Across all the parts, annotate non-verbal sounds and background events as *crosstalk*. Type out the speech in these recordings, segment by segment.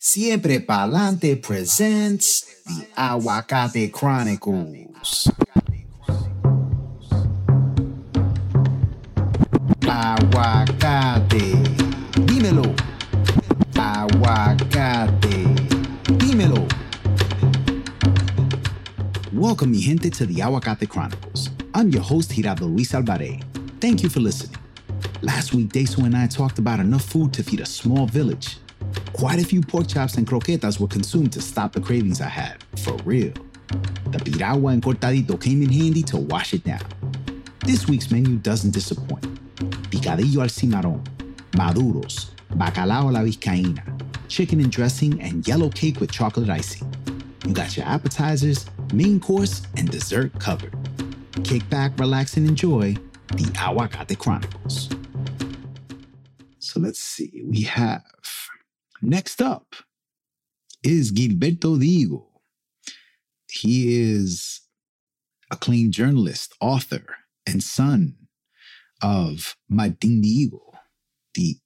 Siempre Palante presents the Aguacate Chronicles. Aguacate, dímelo. Aguacate, dímelo. Welcome, mi gente, to the Aguacate Chronicles. I'm your host, Gerardo Luis Alvarez. Thank you for listening. Last week, Deso and I talked about enough food to feed a small village. Quite a few pork chops and croquetas were consumed to stop the cravings I had, for real. The piragua and cortadito came in handy to wash it down. This week's menu doesn't disappoint. Picadillo al cimarrón, maduros, bacalao a la vizcaína, chicken and dressing, and yellow cake with chocolate icing. You got your appetizers, main course, and dessert covered. Kick back, relax, and enjoy the Aguacate Chronicles. So let's see, we have next up is Gilberto Dihigo. He is a acclaimed journalist, author, and son of Martin Dihigo, the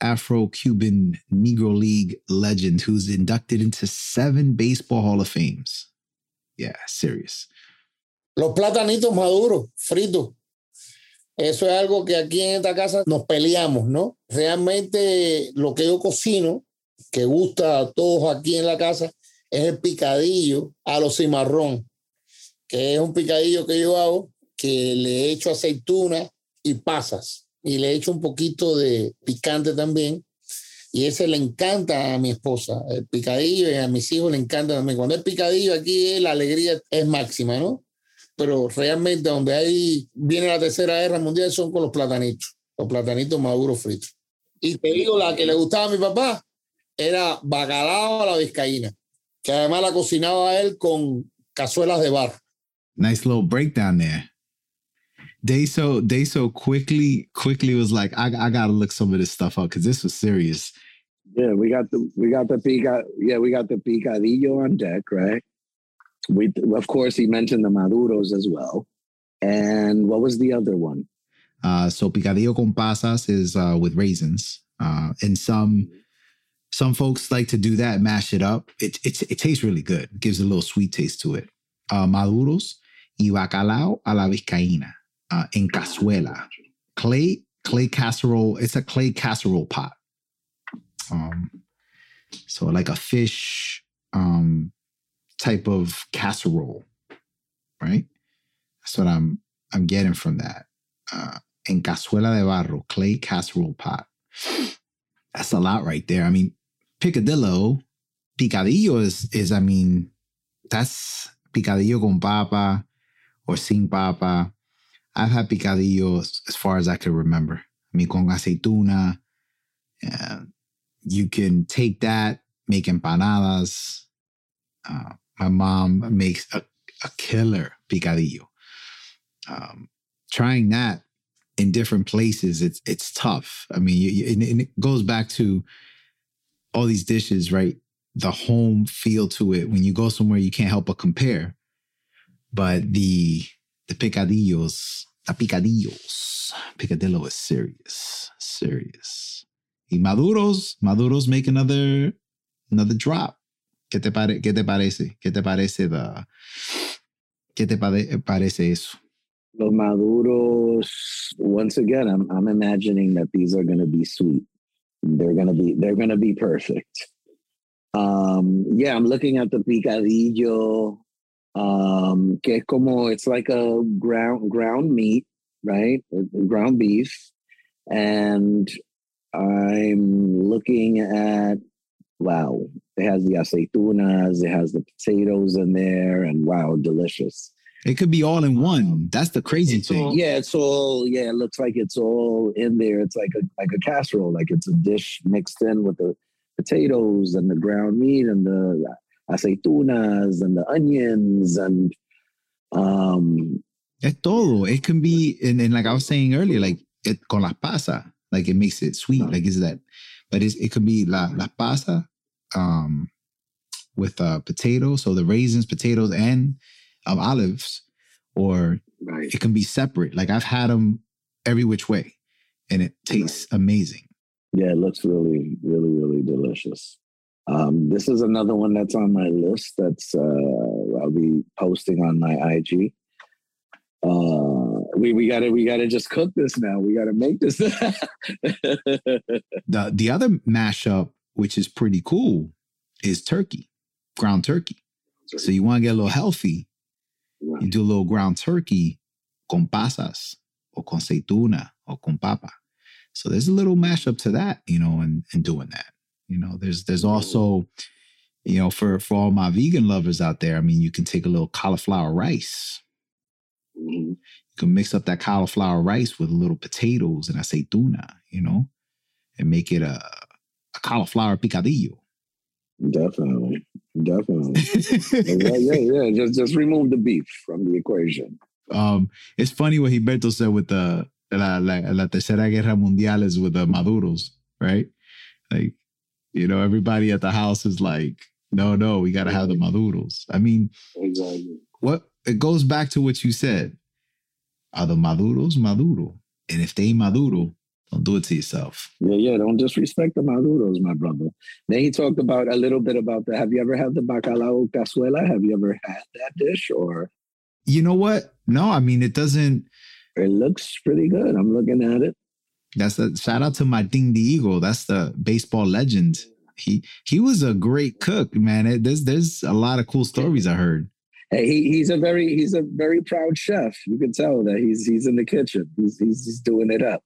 Afro Cuban Negro League legend who's inducted into seven Baseball Hall of Fames. Yeah, serious. Los platanitos maduros, fritos. Eso es algo que aquí en esta casa nos peleamos, ¿no? Realmente lo que yo cocino, que gusta a todos aquí en la casa, es el picadillo a los cimarrón, que es un picadillo que yo hago, que le echo aceituna y pasas, y le echo un poquito de picante también. Y ese le encanta a mi esposa, el picadillo, y a mis hijos le encanta también. Cuando es picadillo aquí la alegría es máxima, ¿no? pero realmente donde ahí viene la tercera guerra mundial son con los platanitos, los platanitos maduros fritos. Y te digo, la que le gustaba a mi papá era bacalao a la vizcaína, que además la cocinaba él con cazuelas de barro. Nice little breakdown there. They so they so quickly quickly was like I I gotta look some of this stuff up because this was serious. Yeah, we got the we got the pica yeah we got the picadillo on deck, right? we of course he mentioned the maduros as well and what was the other one uh so picadillo con pasas is uh with raisins uh and some some folks like to do that mash it up it it, it tastes really good it gives a little sweet taste to it uh maduros y bacalao a la vizcaína uh en cazuela clay clay casserole it's a clay casserole pot um so like a fish um type of casserole, right? That's what I'm I'm getting from that. Uh, en cazuela de barro, clay casserole pot. That's a lot right there. I mean, picadillo, picadillo is is I mean, that's picadillo con papa or sin papa. I've had picadillos as far as I can remember. I mean, con aceituna. Uh, you can take that, make empanadas. Uh, my mom makes a, a killer picadillo. Um, trying that in different places, it's it's tough. I mean, you, you, and, and it goes back to all these dishes, right? The home feel to it. When you go somewhere, you can't help but compare. But the the picadillos, the picadillos, picadillo is serious, serious. Y maduros, maduros make another another drop. ¿Qué te, pare ¿Qué te parece? ¿Qué te parece? The, ¿Qué te pare parece eso? Los maduros. Once again, I'm I'm imagining that these are going to be sweet. They're to be they're to be perfect. Um, yeah, I'm looking at the picadillo. Um, que como it's like a ground ground meat, right? Ground beef, and I'm looking at wow, it has the aceitunas, it has the potatoes in there, and wow, delicious. It could be all in one. That's the crazy it's thing. All, yeah, it's all yeah. It looks like it's all in there. It's like a like a casserole, like it's a dish mixed in with the potatoes and the ground meat and the aceitunas and the onions and um. Es todo. It can be, and, and like I was saying earlier, like it con la pasa, like it makes it sweet. Like is that, but it's, it could be la la pasa, um, with uh potatoes, so the raisins, potatoes, and um, olives, or right. it can be separate. Like I've had them every which way, and it tastes right. amazing. Yeah, it looks really, really, really delicious. Um, this is another one that's on my list. That's uh, I'll be posting on my IG. Uh, we we gotta we gotta just cook this now. We gotta make this. *laughs* the the other mashup, which is pretty cool, is turkey, ground turkey. So you want to get a little healthy, you do a little ground turkey con pasas or con aceituna or con papa. So there's a little mashup to that, you know, and and doing that. You know, there's there's also, you know, for for all my vegan lovers out there, I mean, you can take a little cauliflower rice. Mm-hmm. You can mix up that cauliflower rice with a little potatoes and aceituna, you know, and make it a, a cauliflower picadillo. Definitely, definitely. *laughs* yeah, yeah, yeah. Just just remove the beef from the equation. Um, it's funny what Gilberto said with the la, la, la tercera guerra mundial is with the maduros, right? Like you know, everybody at the house is like, no, no, we got to have the maduros. I mean, exactly. What it goes back to what you said. Are the maduros maduro? And if they maduro, don't do it to yourself. Yeah, yeah. Don't disrespect the maduros, my brother. Then he talked about a little bit about the. Have you ever had the bacalao cazuela? Have you ever had that dish? Or you know what? No, I mean it doesn't. It looks pretty good. I'm looking at it. That's a shout out to Martin Dihigo. That's the baseball legend. He he was a great cook, man. It, there's there's a lot of cool stories I heard. Hey, he, he's a very he's a very proud chef. You can tell that he's he's in the kitchen. He's he's, he's doing it up.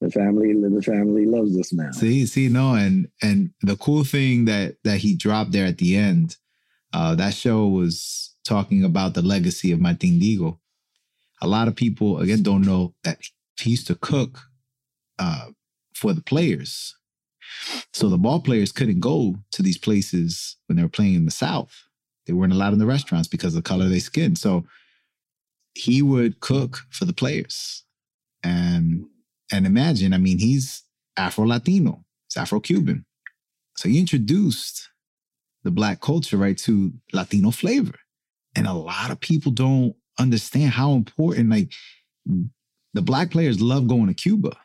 The family the family loves this man. See, see, no, and and the cool thing that that he dropped there at the end, uh, that show was talking about the legacy of Martin Dihigo. A lot of people again don't know that he used to cook uh, for the players. So the ball players couldn't go to these places when they were playing in the South. They weren't allowed in the restaurants because of the color of their skin. So he would cook for the players. And and imagine, I mean, he's Afro Latino, he's Afro Cuban. So he introduced the black culture right to Latino flavor. And a lot of people don't understand how important like the black players love going to Cuba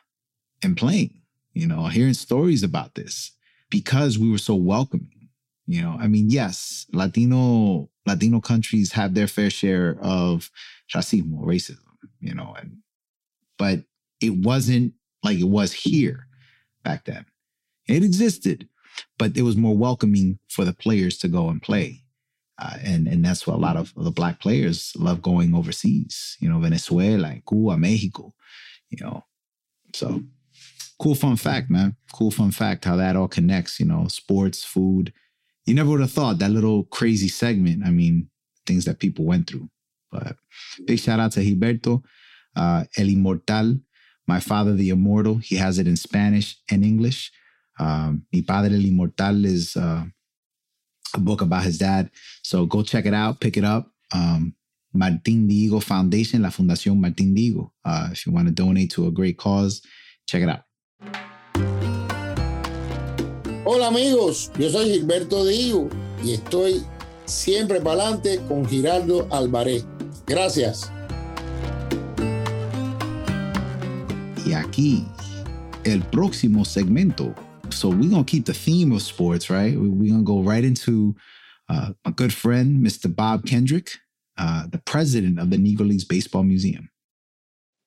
and playing, you know, hearing stories about this because we were so welcoming. You know, I mean, yes, Latino Latino countries have their fair share of racismo, racism, you know, and but it wasn't like it was here back then. It existed, but it was more welcoming for the players to go and play. Uh, and and that's what a lot of the black players love going overseas. You know, Venezuela, Cuba, Mexico. You know, so cool fun fact, man. Cool fun fact how that all connects, you know, sports, food. You never would have thought that little crazy segment. I mean, things that people went through. But big shout out to Gilberto, uh, El Inmortal, My Father the Immortal. He has it in Spanish and English. Um, Mi Padre el Inmortal is uh, a book about his dad. So go check it out, pick it up. Um, Martin Diego Foundation, La Fundación Martin Diego. Uh, if you want to donate to a great cause, check it out. Hola amigos, yo soy Gilberto Digo y estoy siempre para adelante con Giraldo Alvarez. Gracias. Y aquí, el próximo segmento. So we're going to keep the theme of sports, right? We're going to go right into uh, good friend, Mr. Bob Kendrick, uh, the president of the Negro Leagues Baseball Museum.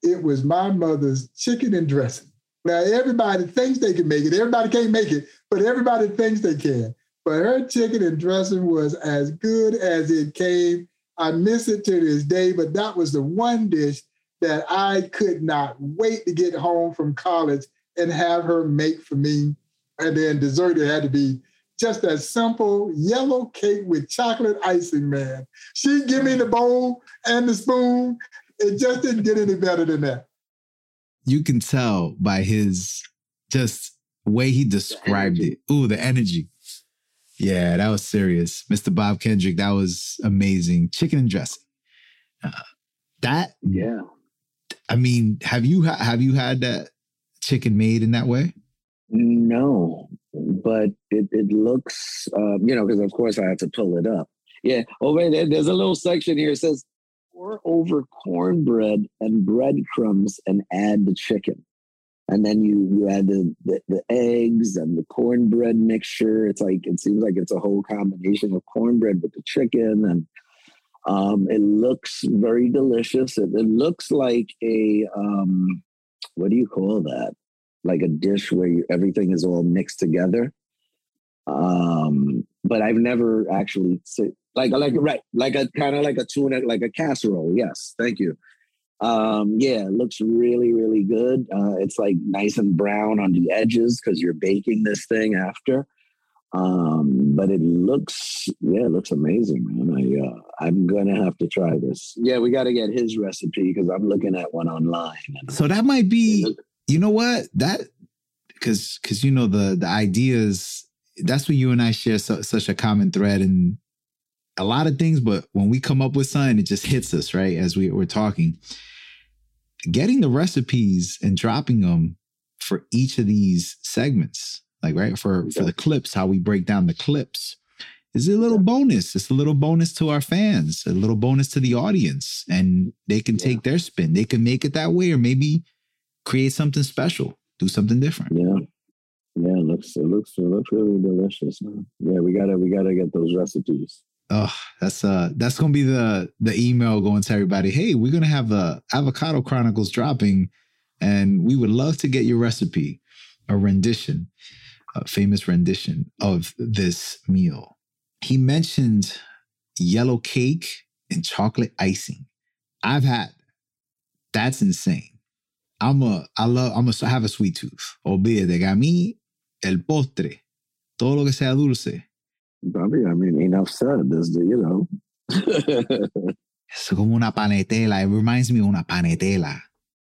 It was my mother's chicken and dressing. Now everybody thinks they can make it. Everybody can't make it, but everybody thinks they can. But her chicken and dressing was as good as it came. I miss it to this day, but that was the one dish that I could not wait to get home from college and have her make for me. And then dessert, it had to be just that simple yellow cake with chocolate icing, man. She'd give me the bowl and the spoon. It just didn't get any better than that you can tell by his just way he described it. Ooh, the energy. Yeah, that was serious. Mr. Bob Kendrick, that was amazing. Chicken and dressing. Uh, that yeah. I mean, have you have you had that chicken made in that way? No, but it it looks um, you know because of course I have to pull it up. Yeah, over there, there's a little section here. It says pour over cornbread and breadcrumbs and add the chicken. and then you you add the, the, the eggs and the cornbread mixture. It's like it seems like it's a whole combination of cornbread with the chicken, and um, it looks very delicious. It, it looks like a um, what do you call that? Like a dish where you, everything is all mixed together. Um, but I've never actually like like right like a kind of like a tuna like a casserole. Yes, thank you. Um, yeah, it looks really, really good. Uh, it's like nice and brown on the edges because you're baking this thing after. Um, but it looks, yeah, it looks amazing, man. I, uh, I'm gonna have to try this. Yeah, we got to get his recipe because I'm looking at one online. So that might be, you know what, that because because you know the the ideas. That's what you and I share so, such a common thread and a lot of things, but when we come up with something, it just hits us, right? As we, we're talking getting the recipes and dropping them for each of these segments, like right for for the clips, how we break down the clips, is a little bonus. It's a little bonus to our fans, a little bonus to the audience, and they can take their spin. They can make it that way, or maybe create something special, do something different. Yeah. Yeah, it looks it looks it looks really delicious. Man. Yeah, we gotta we gotta get those recipes. Oh, that's uh that's gonna be the the email going to everybody. Hey, we're gonna have the avocado chronicles dropping, and we would love to get your recipe, a rendition, a famous rendition of this meal. He mentioned yellow cake and chocolate icing. I've had that's insane. I'm a I love I'm a have a sweet tooth. Olvídate que a mí el postre, todo lo que sea dulce, Bobby, I mean, enough said. This, you know. *laughs* es como una panetela. It reminds me of una panetela.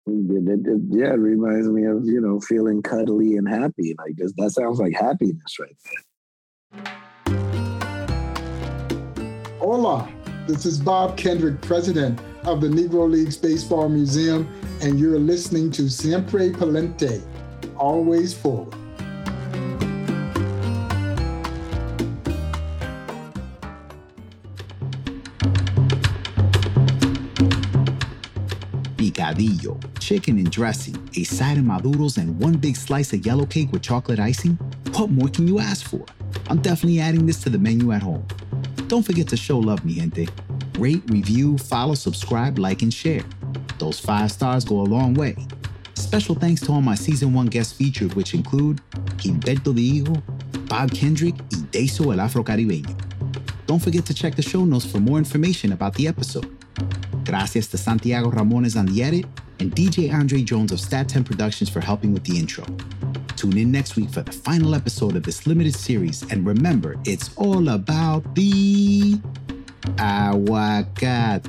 It, it, it, yeah, it reminds me of you know feeling cuddly and happy. Like this, that sounds like happiness right there. Hola, this is Bob Kendrick, president of the Negro Leagues Baseball Museum, and you're listening to Siempre Palante, always forward. Picadillo, chicken and dressing, a side of maduros, and one big slice of yellow cake with chocolate icing? What more can you ask for? I'm definitely adding this to the menu at home. Don't forget to show love, mi gente. Rate, review, follow, subscribe, like, and share. Those five stars go a long way. Special thanks to all my season one guests featured, which include Gilberto Dihigo, Bob Kendrick, and Daiso el Afro Caribeño. Don't forget to check the show notes for more information about the episode. Gracias to Santiago Ramones on the edit and DJ Andre Jones of Stat 10 Productions for helping with the intro. Tune in next week for the final episode of this limited series, and remember, it's all about the aguacate.